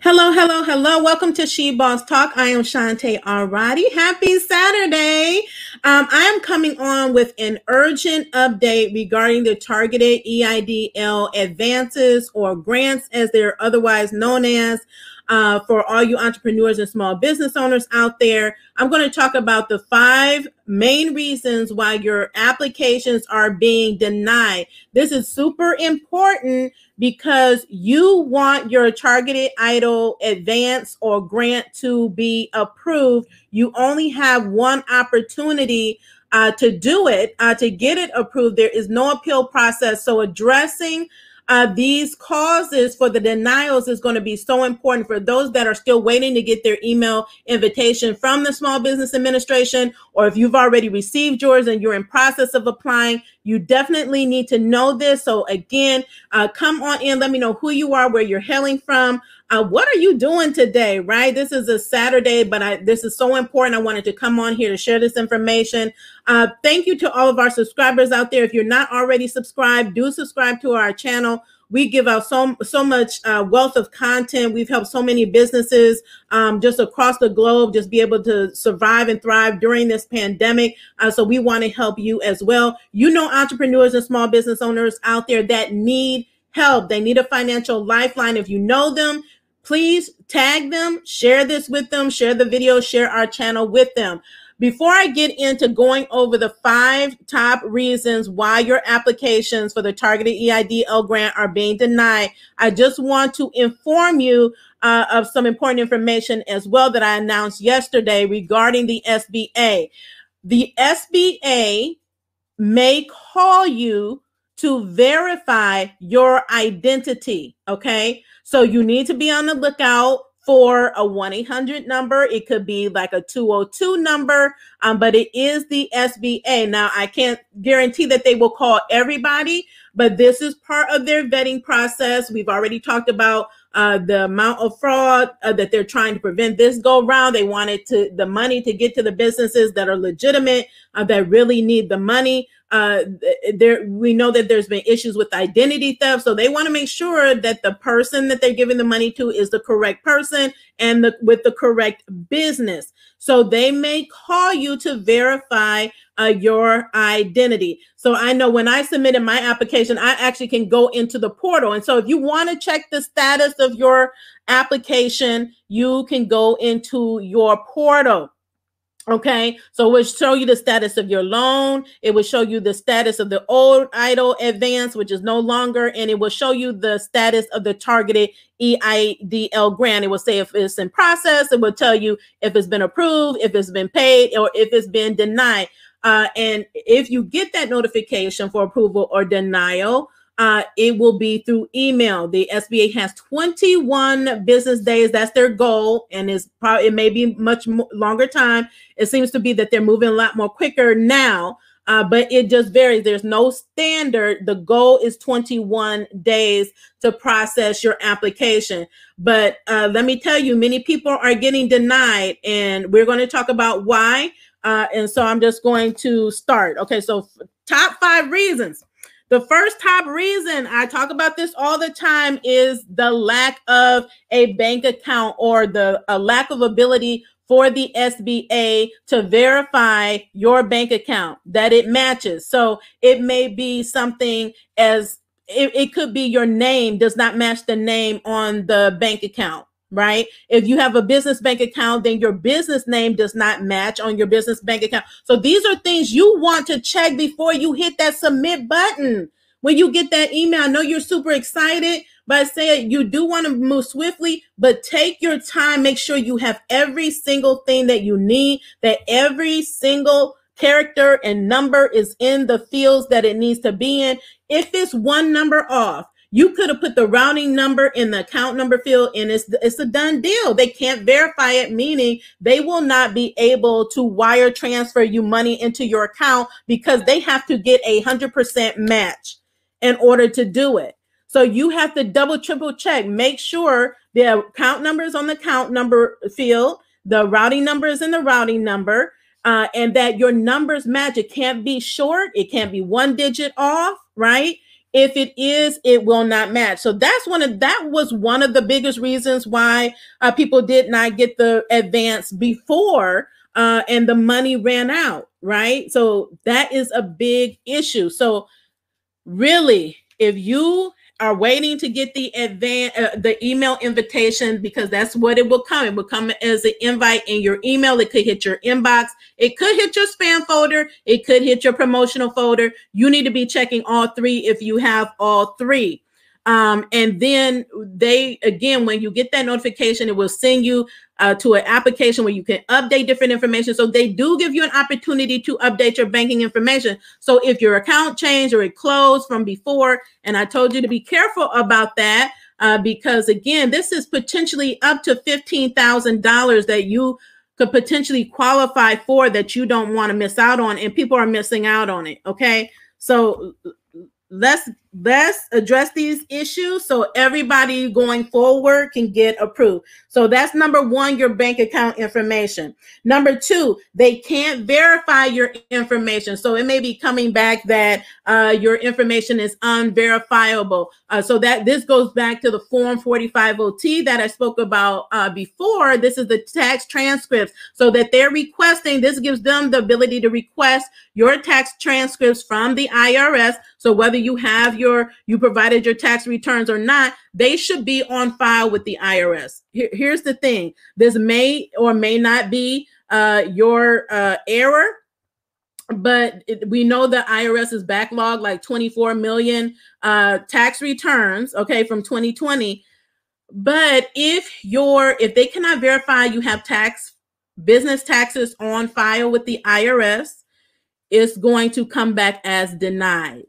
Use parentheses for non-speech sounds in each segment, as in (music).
Hello, hello, hello. Welcome to She Boss Talk. I am Shantae Arati. Happy Saturday. Um, I am coming on with an urgent update regarding the targeted EIDL advances or grants, as they're otherwise known as. Uh, for all you entrepreneurs and small business owners out there, I'm going to talk about the five main reasons why your applications are being denied. This is super important because you want your targeted EIDL advance or grant to be approved. You only have one opportunity uh, to do it, uh, to get it approved. There is no appeal process. So addressing uh, these causes for the denials is going to be so important for those that are still waiting to get their email invitation from the Small Business Administration, or if you've already received yours and you're in process of applying, you definitely need to know this. So again, uh, come on in. Let me know who you are, where you're hailing from. Uh, what are you doing today? Right? This is a Saturday, but I, this is so important. I wanted to come on here to share this information. Uh, thank you to all of our subscribers out there. If you're not already subscribed, do subscribe to our channel we give out so so much uh, wealth of content. We've helped so many businesses um, just across the globe just be able to survive and thrive during this pandemic. Uh, so we want to help you as well. You know, entrepreneurs and small business owners out there that need help. They need a financial lifeline. If you know them, please tag them, share this with them, share the video, share our channel with them. Before I get into going over the five top reasons why your applications for the targeted EIDL grant are being denied, I just want to inform you uh, of some important information as well that I announced yesterday regarding the SBA. The SBA may call you to verify your identity. Okay. So you need to be on the lookout for a 1-800 number. It could be like a 202 number um, but it is the sba now i can't guarantee that they will call everybody but this is part of their vetting process. We've already talked about uh, the amount of fraud uh, that they're trying to prevent this go around they wanted to the money to get to the businesses that are legitimate uh, that really need the money uh, there we know that there's been issues with identity theft so they want to make sure that the person that they're giving the money to is the correct person and the, with the correct business. So they may call you to verify uh, your identity. So i know when i submitted my application i actually can go into the portal. And so if you want to check the status of your application you can go into your portal Okay, so it will show you the status of your loan. It will show you the status of the old EIDL advance, which is no longer, and it will show you the status of the targeted EIDL grant. It will say if it's in process. It will tell you if it's been approved, if it's been paid, or if it's been denied. Uh, and if you get that notification for approval or denial, uh, it will be through email. The SBA has 21 business days. That's their goal, and it's probably it may be much longer time. It seems to be that they're moving a lot more quicker now, uh, but it just varies. There's no standard. The goal is 21 days to process your application. But uh, let me tell you, many people are getting denied, and we're going to talk about why. Uh, and so I'm just going to start. Okay, so top five reasons the first top reason I talk about this all the time is the lack of a bank account or the lack of ability for the SBA to verify your bank account that it matches. So it may be something as it, it could be your name does not match the name on the bank account right? If you have a business bank account, then your business name does not match on your business bank account. So these are things you want to check before you hit that submit button. When you get that email, I know you're super excited, but I say you do want to move swiftly, but take your time. Make sure you have every single thing that you need, that every single character and number is in the fields that it needs to be in. If it's one number off, you could have put the routing number in the account number field and it's it's a done deal. They can't verify it, meaning they will not be able to wire transfer you money into your account because they have to get a hundred percent match in order to do it. So you have to double, triple check. Make sure the account number is on the account number field, the routing number is in the routing number, uh, and that your numbers match. It can't be short. It can't be one digit off, right? If it is, it will not match. So that's one of that was one of the biggest reasons why uh, people did not get the advance before uh, and the money ran out, right? So that is a big issue. So really, if you are waiting to get the advance uh, the email invitation because that's what it will come. It will come as an invite in your email. It could hit your inbox. It could hit your spam folder. It could hit your promotional folder. You need to be checking all three if you have all three um, and then they again when you get that notification it will send you uh, to an application where you can update different information. So they do give you an opportunity to update your banking information. So if your account changed or it closed from before, and I told you to be careful about that uh, because again, this is potentially up to fifteen thousand dollars that you could potentially qualify for that you don't want to miss out on, and people are missing out on it. Okay, so let's let's address these issues so everybody going forward can get approved. So that's number one your bank account information. Number two they can't verify your information. So it may be coming back that uh, your information is unverifiable. Uh, so that this goes back to the form 45 ot that i spoke about uh, before. This is the tax transcripts. So that they're requesting this gives them the ability to request your tax transcripts from the irs so whether you have your you provided your tax returns or not, they should be on file with the IRS. Here, here's the thing: this may or may not be uh, your uh, error, but it, we know the IRS is backlog like 24 million uh, tax returns. Okay, from 2020. But if your if they cannot verify you have tax business taxes on file with the IRS, it's going to come back as denied.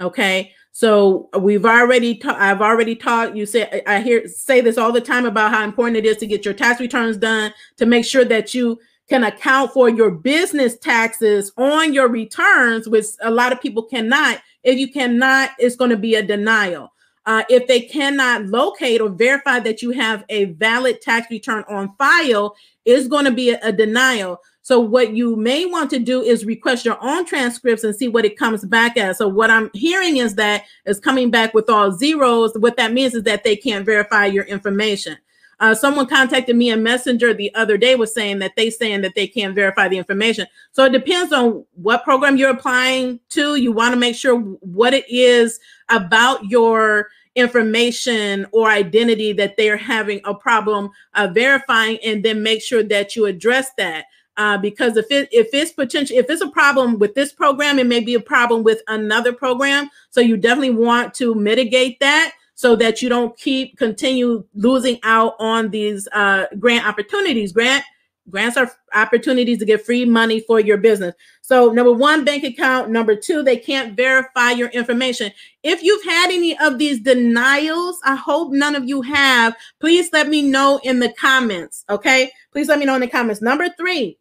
Okay. So we've already, ta- I've already taught you. Say I hear say this all the time about how important it is to get your tax returns done to make sure that you can account for your business taxes on your returns, which a lot of people cannot. If you cannot, it's going to be a denial. Uh, if they cannot locate or verify that you have a valid tax return on file, it's going to be a, a denial. So what you may want to do is request your own transcripts and see what it comes back as. So what I'm hearing is that it's coming back with all zeros. What that means is that they can't verify your information. Uh, someone contacted me in Messenger the other day was saying that they saying that they can't verify the information. So it depends on what program you're applying to. You want to make sure what it is about your information or identity that they're having a problem uh, verifying, and then make sure that you address that uh, because if it if it's potential if it's a problem with this program, it may be a problem with another program. So you definitely want to mitigate that so that you don't keep continue losing out on these uh, grant opportunities. Grant grants are opportunities to get free money for your business. So number one, bank account. Number two, they can't verify your information. If you've had any of these denials, I hope none of you have. Please let me know in the comments. Okay, please let me know in the comments. Number three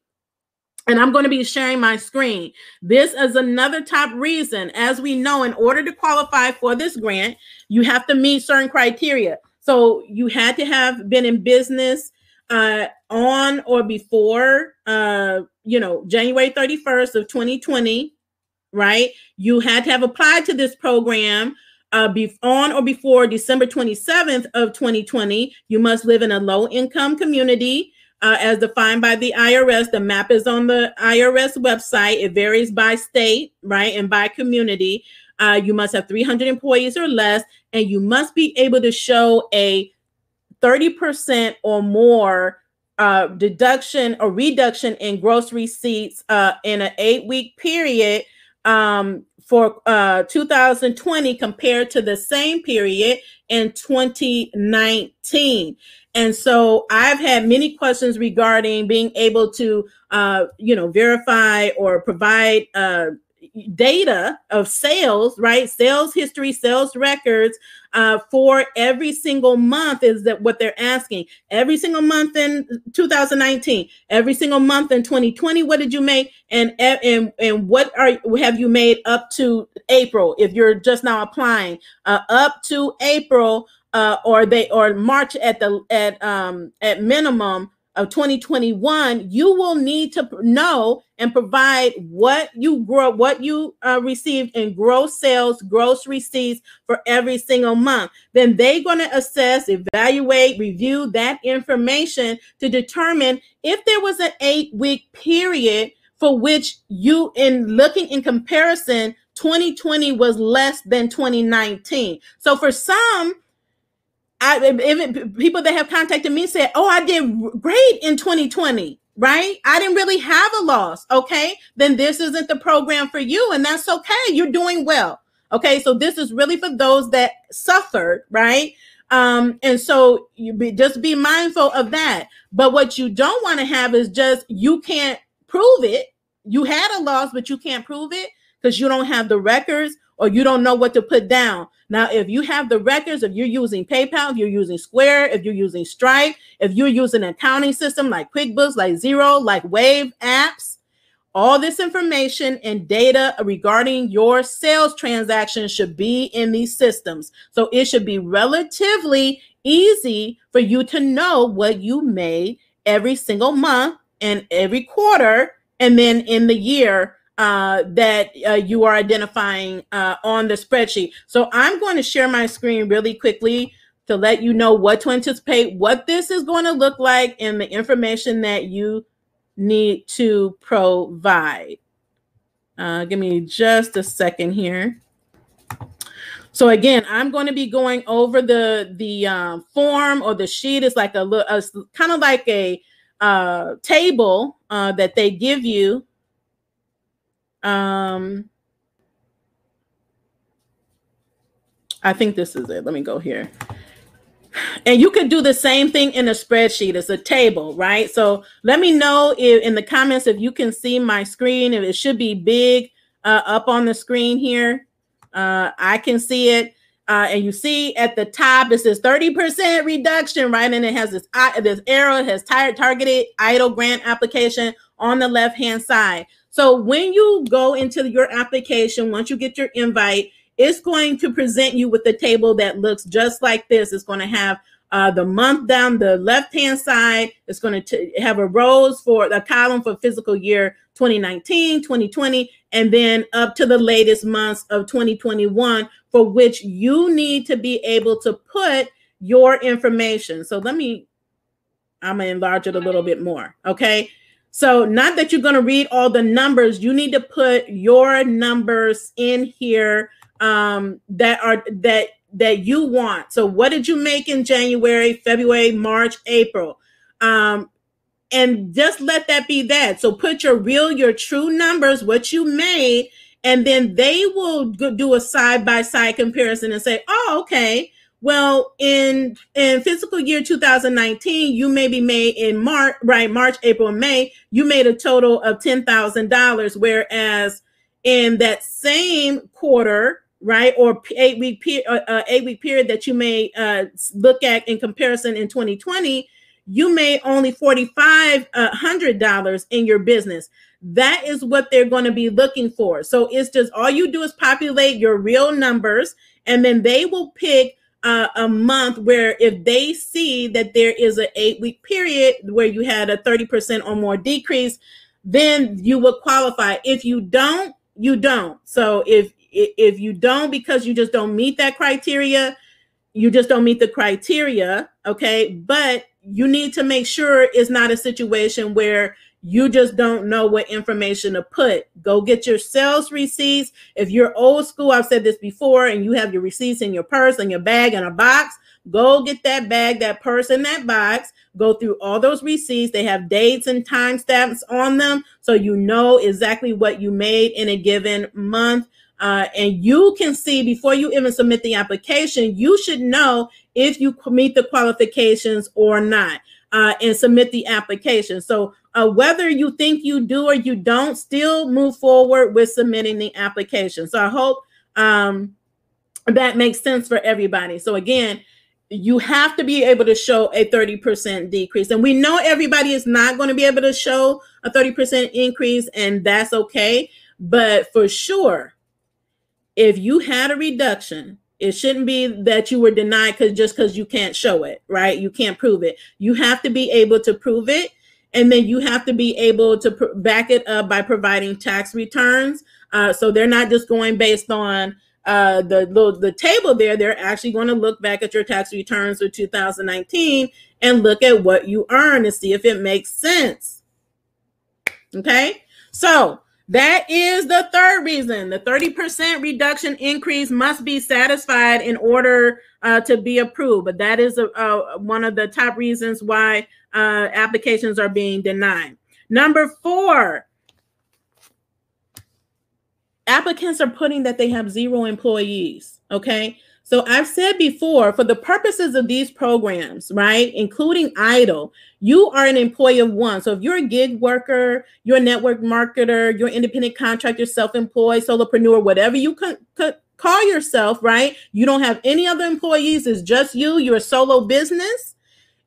and I'm going to be sharing my screen. This is another top reason. As we know, in order to qualify for this grant, you have to meet certain criteria. So you had to have been in business uh, on or before, uh, you know, January 31st of 2020, right? You had to have applied to this program uh, be on or before December 27th of 2020. You must live in a low income community uh, as defined by the IRS. The map is on the IRS website. It varies by state, right, and by community. Uh, you must have 300 employees or less, and you must be able to show a 30% or more uh, deduction or reduction in gross receipts uh, in an eight week period um, for uh, 2020 compared to the same period in 2019. And so I've had many questions regarding being able to, uh, you know, verify or provide uh, data of sales, right? Sales history, sales records uh, for every single month is that what they're asking. Every single month in 2019, every single month in 2020, what did you make? And and and what are have you made up to April? If you're just now applying, uh, up to April uh, or they or March at the at um at minimum of 2021, you will need to know and provide what you grow, what you uh, received in gross sales, gross receipts for every single month. Then they're going to assess, evaluate, review that information to determine if there was an eight week period for which you, in looking in comparison, 2020 was less than 2019. So for some, I if people that have contacted me said, "Oh, I did great in 2020." Right? I didn't really have a loss. Okay. Then this isn't the program for you. And that's okay. You're doing well. Okay. So this is really for those that suffered. Right. Um, and so you be just be mindful of that. But what you don't want to have is just you can't prove it. You had a loss, but you can't prove it because you don't have the records or you don't know what to put down. Now, if you have the records, if you're using PayPal, if you're using Square, if you're using Stripe, if you're using an accounting system like QuickBooks, like Xero, like Wave apps, all this information and data regarding your sales transactions should be in these systems. So it should be relatively easy for you to know what you made every single month and every quarter, and then in the year uh, that uh, you are identifying uh, on the spreadsheet. So I'm going to share my screen really quickly to let you know what to anticipate, what this is going to look like, and the information that you need to provide. Uh, give me just a second here. So again, I'm going to be going over the the um, form or the sheet. It's like a, a kind of like a uh, table uh, that they give you um, I think this is it. Let me go here. And you could do the same thing in a spreadsheet. It's a table, right? So let me know if, in the comments if you can see my screen. If it should be big uh, up on the screen here. Uh, I can see it. Uh, and you see at the top it says 30% reduction, right? And it has this uh, this arrow, it has targeted EIDL grant application on the left hand side. So when you go into your application, once you get your invite, it's going to present you with a table that looks just like this. It's going to have uh, the month down the left hand side. It's going to have a rows for a column for physical year 2019, 2020, and then up to the latest months of 2021 for which you need to be able to put your information. So let me, I'm to enlarge it a little bit more. Okay. So, not that you're to read all the numbers, you need to put your numbers in here um, that are that that you want. So, what did you make in January, February, March, April? Um, and just let that be that. So, put your real, your true numbers, what you made, and then they will do a side by side comparison and say, oh, okay well, in in fiscal year 2019, you maybe made in March, right? March, April, May, you made a total of ten thousand dollars, whereas in that same quarter, right, or eight week period, uh, uh, eight week period that you may uh, look at in comparison in 2020, you made only forty five hundred dollars in your business. That is what they're going to be looking for. So it's just all you do is populate your real numbers, and then they will pick uh, a month where if they see that there is an eight week period where you had a 30% or more decrease, then you will qualify. If you don't, you don't. So if if you don't because you just don't meet that criteria, you just don't meet the criteria, okay? But you need to make sure it's not a situation where you just don't know what information to put. Go get your sales receipts. If you're old school, I've said this before, and you have your receipts in your purse and your bag and a box, go get that bag, that purse, and that box. Go through all those receipts. They have dates and time stamps on them, so you know exactly what you made in a given month. Uh, and you can see before you even submit the application, you should know if you meet the qualifications or not uh, and submit the application. So uh, whether you think you do or you don't, still move forward with submitting the application. So I hope um, that makes sense for everybody. So again, you have to be able to show a 30% decrease. And we know everybody is not going to be able to show a 30% increase, and that's okay. But for sure, if you had a reduction It shouldn't be that you were denied because just because you can't show it, right? You can't prove it. You have to be able to prove it. And then you have to be able to pr- back it up by providing tax returns. Uh, so they're not just going based on uh, the, the the table there. They're actually going to look back at your tax returns for 2019 and look at what you earn and see if it makes sense. Okay, so that is the third reason. The 30% reduction increase must be satisfied in order uh, to be approved. But that is a, a, one of the top reasons why uh, applications are being denied. Number four, applicants are putting that they have zero employees. Okay. So I've said before, for the purposes of these programs, right, including EIDL, you are an employee of one. So if you're a gig worker, you're a network marketer, you're an independent contractor, self-employed, solopreneur, whatever you can, call yourself, right? You don't have any other employees. It's just you. You're a solo business.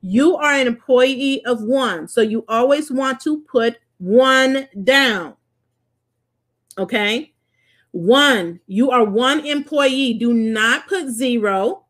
You are an employee of one. So you always want to put one down. Okay. One, you are one employee. Do not put zero.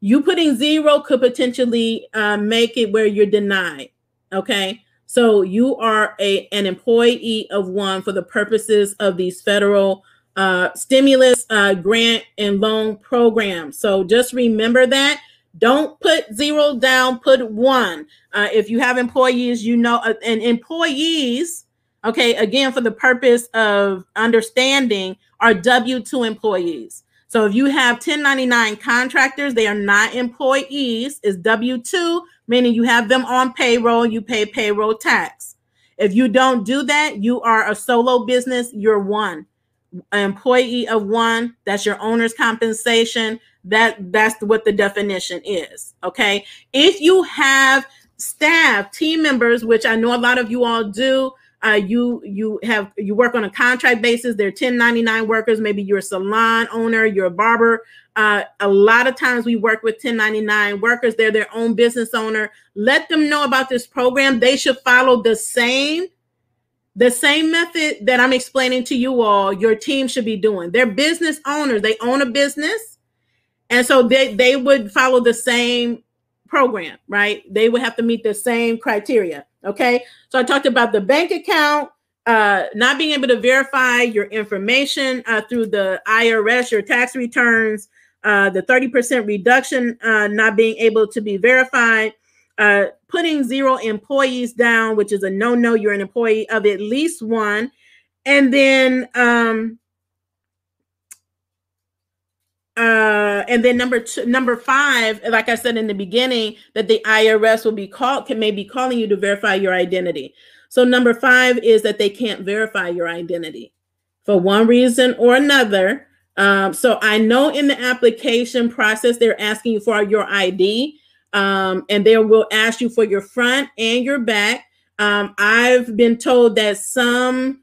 You putting zero could potentially uh, make it where you're denied. Okay. So you are a, an employee of one for the purposes of these federal uh, stimulus uh, grant and loan programs. So just remember that. Don't put zero down, put one. Uh, if you have employees, you know, uh, and employees okay, again, for the purpose of understanding, are W 2 employees. So if you have 1099 contractors, they are not employees, is W 2, meaning you have them on payroll, you pay payroll tax. If you don't do that, you are a solo business, you're one. An employee of one, that's your owner's compensation. That that's what the definition is. Okay. If you have staff, team members, which I know a lot of you all do, uh, you you have you work on a contract basis. They're 1099 workers. Maybe you're a salon owner you're a barber. Uh, a lot of times we work with 1099 workers. They're their own business owner. Let them know about this program. They should follow the same the same method that i'm explaining to you all your team should be doing. They're business owners. They own a business. And so they they would follow the same program right? They would have to meet the same criteria Okay. So I talked about the bank account, uh, not being able to verify your information uh, through the IRS, your tax returns, uh, the 30% reduction, uh, not being able to be verified, uh, putting zero employees down, which is a no no. You're an employee of at least one. And then um, uh and then number two number five like i said in the beginning that the irs will be called can maybe calling you to verify your identity. So number five is that they can't verify your identity for one reason or another. Um, so i know in the application process they're asking you for your id um, and they will ask you for your front and your back. Um, i've been told that some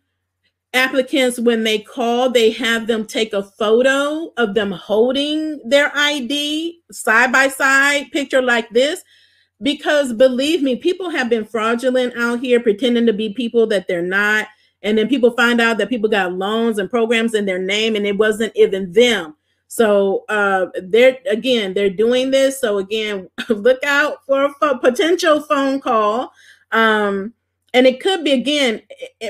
applicants when they call they have them take a photo of them holding their id side by side picture like this. Because believe me people have been fraudulent out here pretending to be people that they're not. And then people find out that people got loans and programs in their name and it wasn't even them. So uh they're again they're doing this. So again (laughs) look out for a potential phone call. Um and it could be again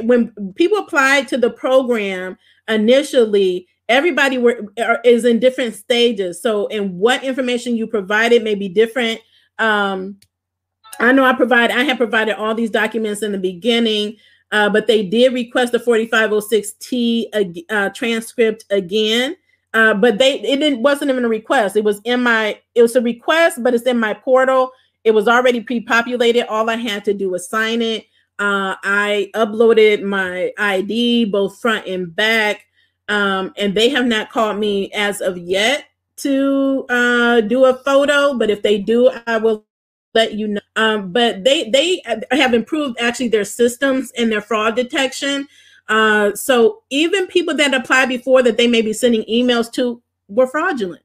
when people applied to the program initially everybody were is in different stages. So and what information you provided may be different. Um i know i provide i have provided all these documents in the beginning uh, but they did request the 4506t uh, transcript again. Uh, but they it didn't wasn't even a request. It was in my it was a request but it's in my portal. It was already pre-populated. All i had to do was sign it uh, I uploaded my ID, both front and back, um, and they have not called me as of yet to uh, do a photo. But if they do, I will let you know. Um, but they they have improved actually their systems and their fraud detection. Uh, so even people that applied before that they may be sending emails to were fraudulent.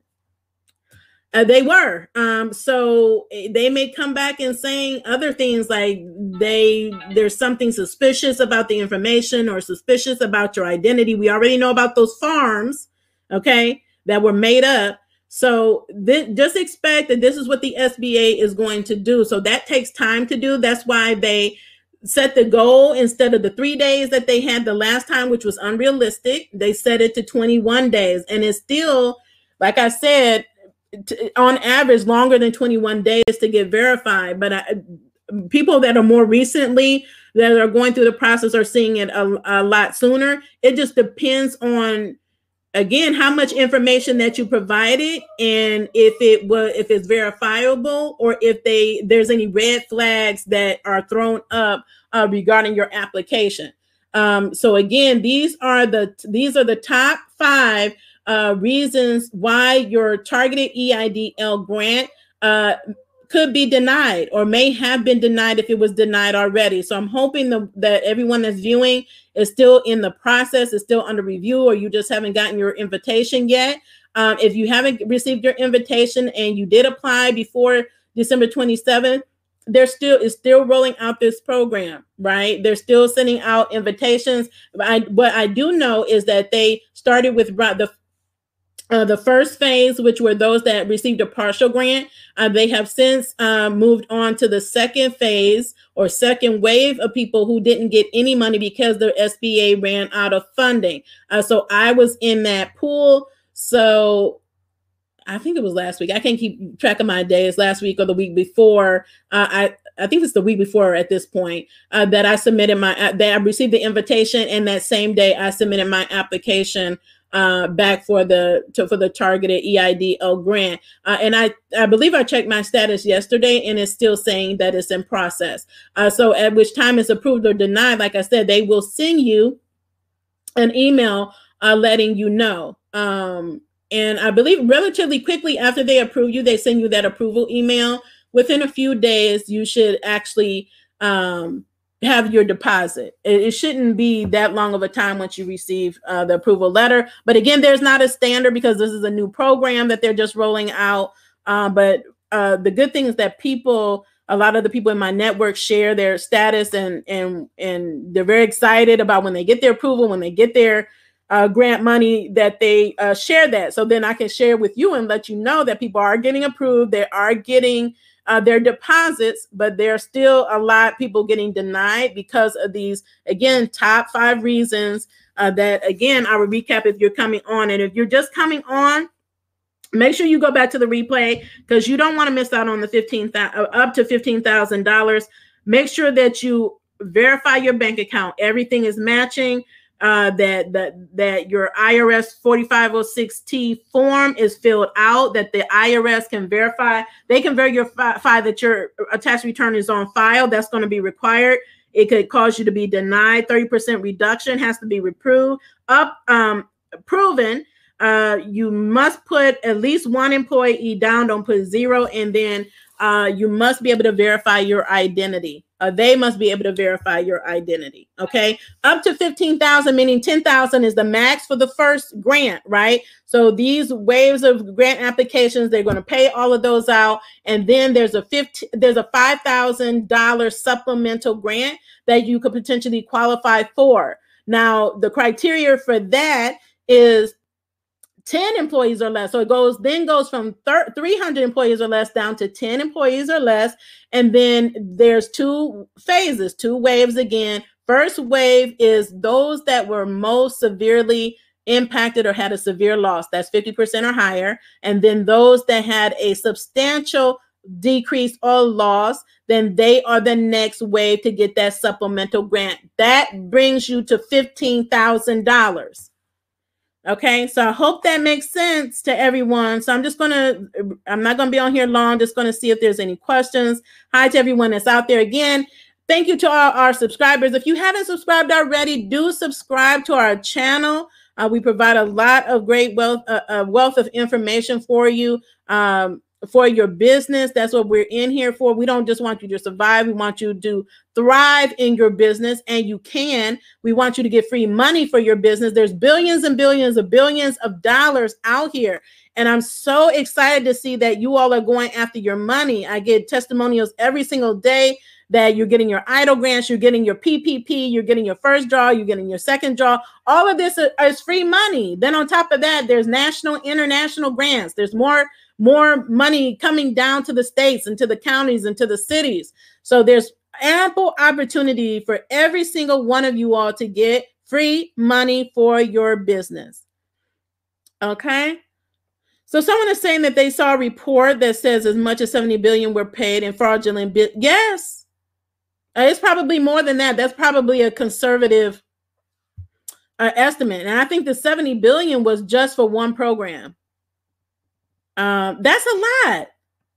Uh, they were. Um, so eh, they may come back and saying other things like they there's something suspicious about the information or suspicious about your identity. We already know about those farms, okay? that were made up. So th- just expect that this is what the SBA is going to do. So that takes time to do. That's why they set the goal instead of the three days that they had the last time, which was unrealistic. They set it to 21 days, and it's still, like I said, on average longer than 21 days to get verified. But I, people that are more recently that are going through the process are seeing it a, a lot sooner. It just depends on again how much information that you provided and if it was if it's verifiable or if they there's any red flags that are thrown up uh, regarding your application um, so again these are the these are the top five uh, reasons why your targeted eidl grant uh, could be denied or may have been denied if it was denied already. So I'm hoping the, that everyone that's viewing is still in the process, is still under review, or you just haven't gotten your invitation yet. Um, if you haven't received your invitation and you did apply before December 27th, they're still is still rolling out this program, right? They're still sending out invitations. I, what I do know is that they started with the uh, the first phase, which were those that received a partial grant, uh, they have since uh, moved on to the second phase or second wave of people who didn't get any money because their SBA ran out of funding. Uh, so I was in that pool. So I think it was last week. I can't keep track of my days. Last week or the week before. Uh, I I think it's the week before at this point uh, that I submitted my that I received the invitation, and that same day I submitted my application uh, back for the to, for the targeted EIDL grant. Uh, and I, I believe I checked my status yesterday and it's still saying that it's in process. Uh, so at which time it's approved or denied, like I said, they will send you an email uh, letting you know. Um, and I believe relatively quickly after they approve you, they send you that approval email. Within a few days, you should actually um, have your deposit. It, it, shouldn't be that long of a time once you receive uh, the approval letter. But again, there's not a standard because this is a new program that they're just rolling out. Uh, but uh, the good thing is that people, a lot of the people in my network share their status and and and they're very excited about when they get their approval, when they get their uh, grant money that they uh, share that. So then I can share with you and let you know that people are getting approved. They are getting uh, their deposits, but there are still a lot of people getting denied because of these, again, top five reasons uh, that, again, I will recap if you're coming on. And if you're just coming on, make sure you go back to the replay because you don't want to miss out on the 15, uh, up to $15,000. Make sure that you verify your bank account. Everything is matching uh, that that that your IRS 4506T form is filled out, that the IRS can verify, they can verify that your tax return is on file. That's going to be required. It could cause you to be denied. 30% reduction has to be reproved, up um, proven. Uh, you must put at least one employee down. Don't put zero, and then uh, you must be able to verify your identity. Uh, they must be able to verify your identity. Okay, up to fifteen thousand, meaning ten thousand is the max for the first grant, right? So these waves of grant applications, they're going to pay all of those out, and then there's a fifteen, there's a five thousand dollars supplemental grant that you could potentially qualify for. Now, the criteria for that is 10 employees or less. So it goes then goes from 300 employees or less down to 10 employees or less. And then there's two phases, two waves again. First wave is those that were most severely impacted or had a severe loss. That's 50% or higher. And then those that had a substantial decrease or loss, then they are the next wave to get that supplemental grant. That brings you to $15,000. Okay, so I hope that makes sense to everyone. So I'm just gonna, I'm not gonna be on here long, just gonna see if there's any questions. Hi to everyone that's out there again. Thank you to all our subscribers. If you haven't subscribed already, do subscribe to our channel. Uh, we provide a lot of great wealth, uh, uh, wealth of information for you. Um, for your business. That's what we're in here for. We don't just want you to survive. We want you to thrive in your business and you can. We want you to get free money for your business. There's billions and billions of billions of dollars out here. And I'm so excited to see that you all are going after your money. I get testimonials every single day that you're getting your EIDL grants, you're getting your PPP, you're getting your first draw, you're getting your second draw. All of this is free money. Then on top of that, there's national, international grants. There's more more money coming down to the states and to the counties and to the cities. So there's ample opportunity for every single one of you all to get free money for your business. Okay? So someone is saying that they saw a report that says as much as 70 billion were paid in fraudulent bit. Yes, uh, it's probably more than that. That's probably a conservative uh, estimate. And I think the 70 billion was just for one program. Um, that's a lot.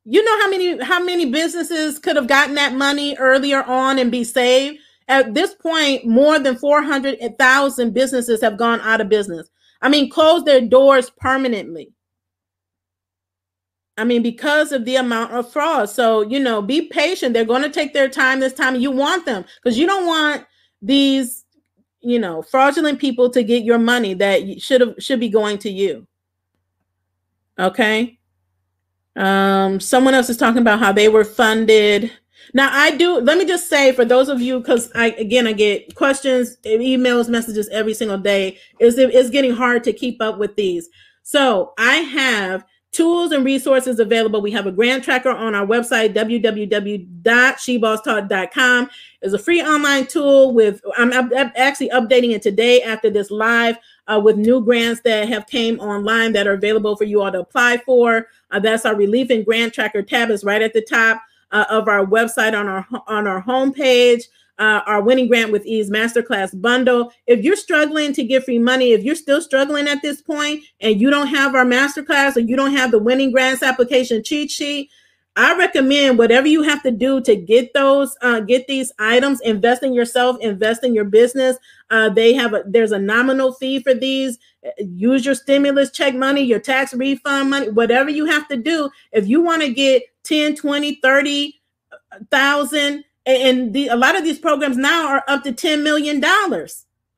You know how many how many businesses could have gotten that money earlier on and be saved? At this point, more than 400,000 businesses have gone out of business. I mean, closed their doors permanently. I mean, because of the amount of fraud. So, you know, be patient. They're going to take their time this time. You want them because you don't want these, you know, fraudulent people to get your money that should have should be going to you. Okay. Um, someone else is talking about how they were funded. Now, I do. Let me just say for those of you, because I again I get questions, emails, messages every single day. Is it is getting hard to keep up with these. So I have tools and resources available. We have a grant tracker on our website, www.shebosstalk.com. It's a free online tool with, I'm, I'm actually updating it today after this live uh, with new grants that have came online that are available for you all to apply for. Uh, that's our relief and grant tracker tab is right at the top uh, of our website on our on our homepage uh, our winning grant with ease masterclass bundle if you're struggling to get free money if you're still struggling at this point and you don't have our masterclass or you don't have the winning grants application cheat sheet i recommend whatever you have to do to get those uh, get these items invest in yourself invest in your business uh, they have a there's a nominal fee for these use your stimulus check money your tax refund money whatever you have to do if you want to get 10 20 30 thousand and the, a lot of these programs now are up to $10 million.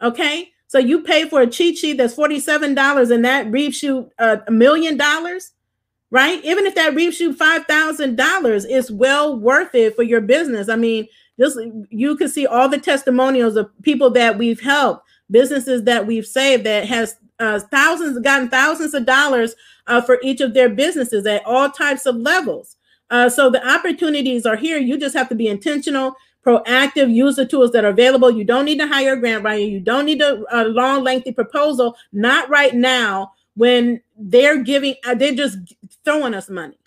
Okay. So you pay for a cheat sheet that's $47 and that reaps you a million dollars, right? Even if that reaps you $5,000, it's well worth it for your business. I mean, just you can see all the testimonials of people that we've helped, businesses that we've saved that has uh, thousands, gotten thousands of dollars uh, for each of their businesses at all types of levels. Uh, so the opportunities are here. You just have to be intentional, proactive, use the tools that are available. You don't need to hire a grant writer. You don't need a, a long, lengthy proposal. Not right now when they're giving, uh, they're just throwing us money,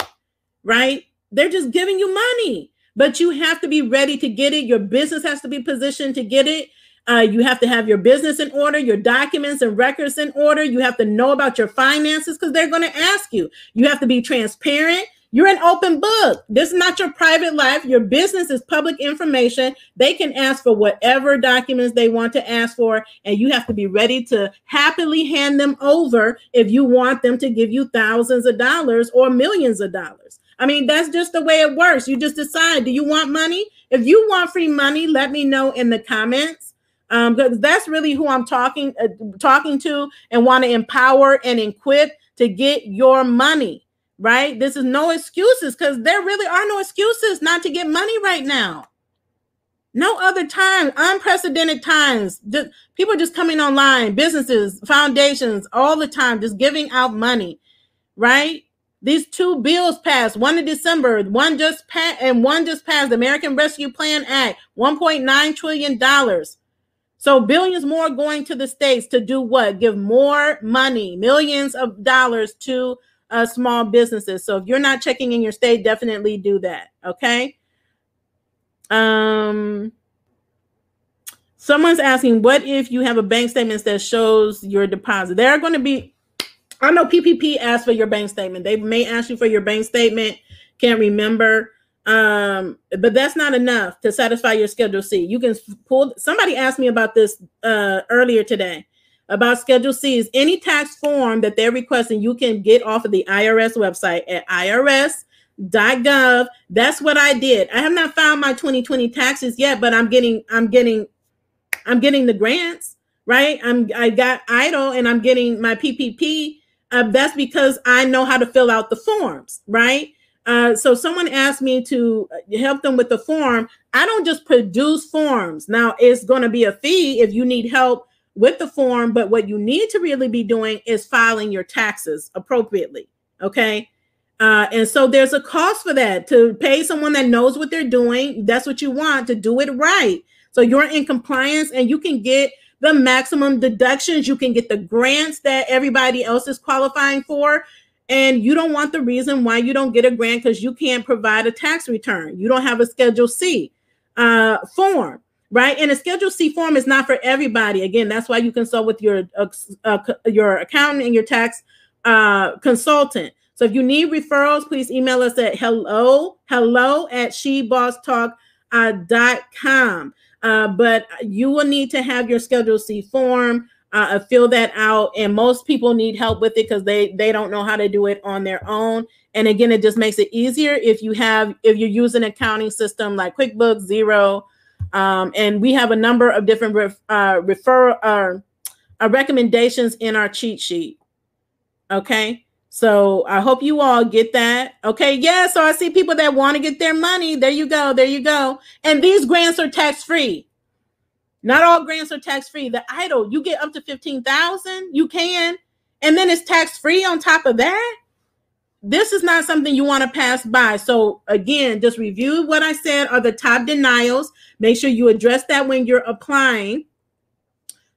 right? They're just giving you money, but you have to be ready to get it. Your business has to be positioned to get it. Uh, you have to have your business in order, your documents and records in order. You have to know about your finances because they're going to ask you. You have to be transparent. You're an open book. This is not your private life. Your business is public information. They can ask for whatever documents they want to ask for, and you have to be ready to happily hand them over if you want them to give you thousands of dollars or millions of dollars. I mean, that's just the way it works. You just decide do you want money? If you want free money, let me know in the comments. Um, because that's really who I'm talking uh, talking to and want to empower and equip to get your money right? This is no excuses because there really are no excuses not to get money right now. No other time, unprecedented times. Just, people just coming online, businesses, foundations, all the time, just giving out money, right? These two bills passed, one in December, one just passed, and one just passed the American Rescue Plan Act, $1.9 trillion. So billions more going to the states to do what? Give more money, millions of dollars to uh, small businesses. So if you're not checking in your state, definitely do that. Okay. Um, someone's asking, what if you have a bank statement that shows your deposit? There are going to be, I know PPP asks for your bank statement. They may ask you for your bank statement. Can't remember. Um, but that's not enough to satisfy your Schedule C. You can pull. Somebody asked me about this uh, earlier today about Schedule C is any tax form that they're requesting, you can get off of the IRS website at irs.gov. That's what I did. I have not found my 2020 taxes yet, but I'm getting, I'm getting, I'm getting the grants, right? I'm I got EIDL and I'm getting my PPP uh, that's because I know how to fill out the forms, right? Uh, so someone asked me to help them with the form. I don't just produce forms. Now it's going to be a fee if you need help with the form, but what you need to really be doing is filing your taxes appropriately. Okay. Uh, and so there's a cost for that to pay someone that knows what they're doing. That's what you want to do it right. So you're in compliance and you can get the maximum deductions. You can get the grants that everybody else is qualifying for. And you don't want the reason why you don't get a grant because you can't provide a tax return. You don't have a Schedule C uh, form, right? And a Schedule C form is not for everybody. Again, that's why you consult with your uh, uh, your accountant and your tax uh, consultant. So if you need referrals, please email us at hello hello at shebosstalk.com. Uh. Uh, but you will need to have your Schedule C form, uh, fill that out. And most people need help with it because they they don't know how to do it on their own. And again, it just makes it easier if you have if you use an accounting system like QuickBooks, Xero, um, and we have a number of different ref, uh, refer uh, uh, recommendations in our cheat sheet. Okay. So I hope you all get that. Okay. Yeah. So I see people that want to get their money. There you go. There you go. And these grants are tax free. Not all grants are tax free. The EIDL, you get up to 15,000. You can. And then it's tax free on top of that. This is not something you want to pass by. So again, just review what I said are the top denials. Make sure you address that when you're applying.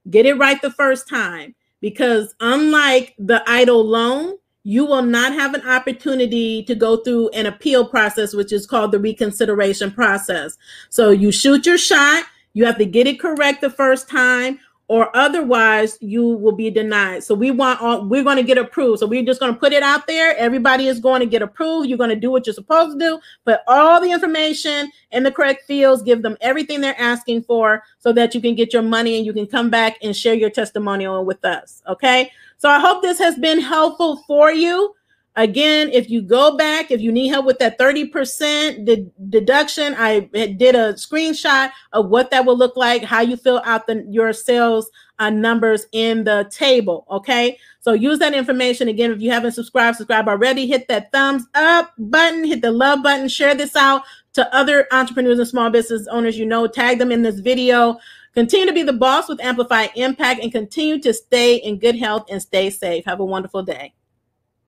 Get it right the first time because unlike the EIDL loan, you will not have an opportunity to go through an appeal process, which is called the reconsideration process. So you shoot your shot, you have to get it correct the first time, or otherwise you will be denied. So we want all, we're going to get approved. So we're just going to put it out there. Everybody is going to get approved. You're going to do what you're supposed to do, put all the information in the correct fields, give them everything they're asking for so that you can get your money and you can come back and share your testimonial with us. Okay. So I hope this has been helpful for you. Again, if you go back, if you need help with that 30% de- deduction, I did a screenshot of what that will look like, how you fill out the, your sales uh, numbers in the table. Okay. So use that information. Again, if you haven't subscribed, subscribe already, hit that thumbs up button, hit the love button, share this out to other entrepreneurs and small business owners you know, tag them in this video. Continue to be the boss with Amplify Impact and continue to stay in good health and stay safe. Have a wonderful day.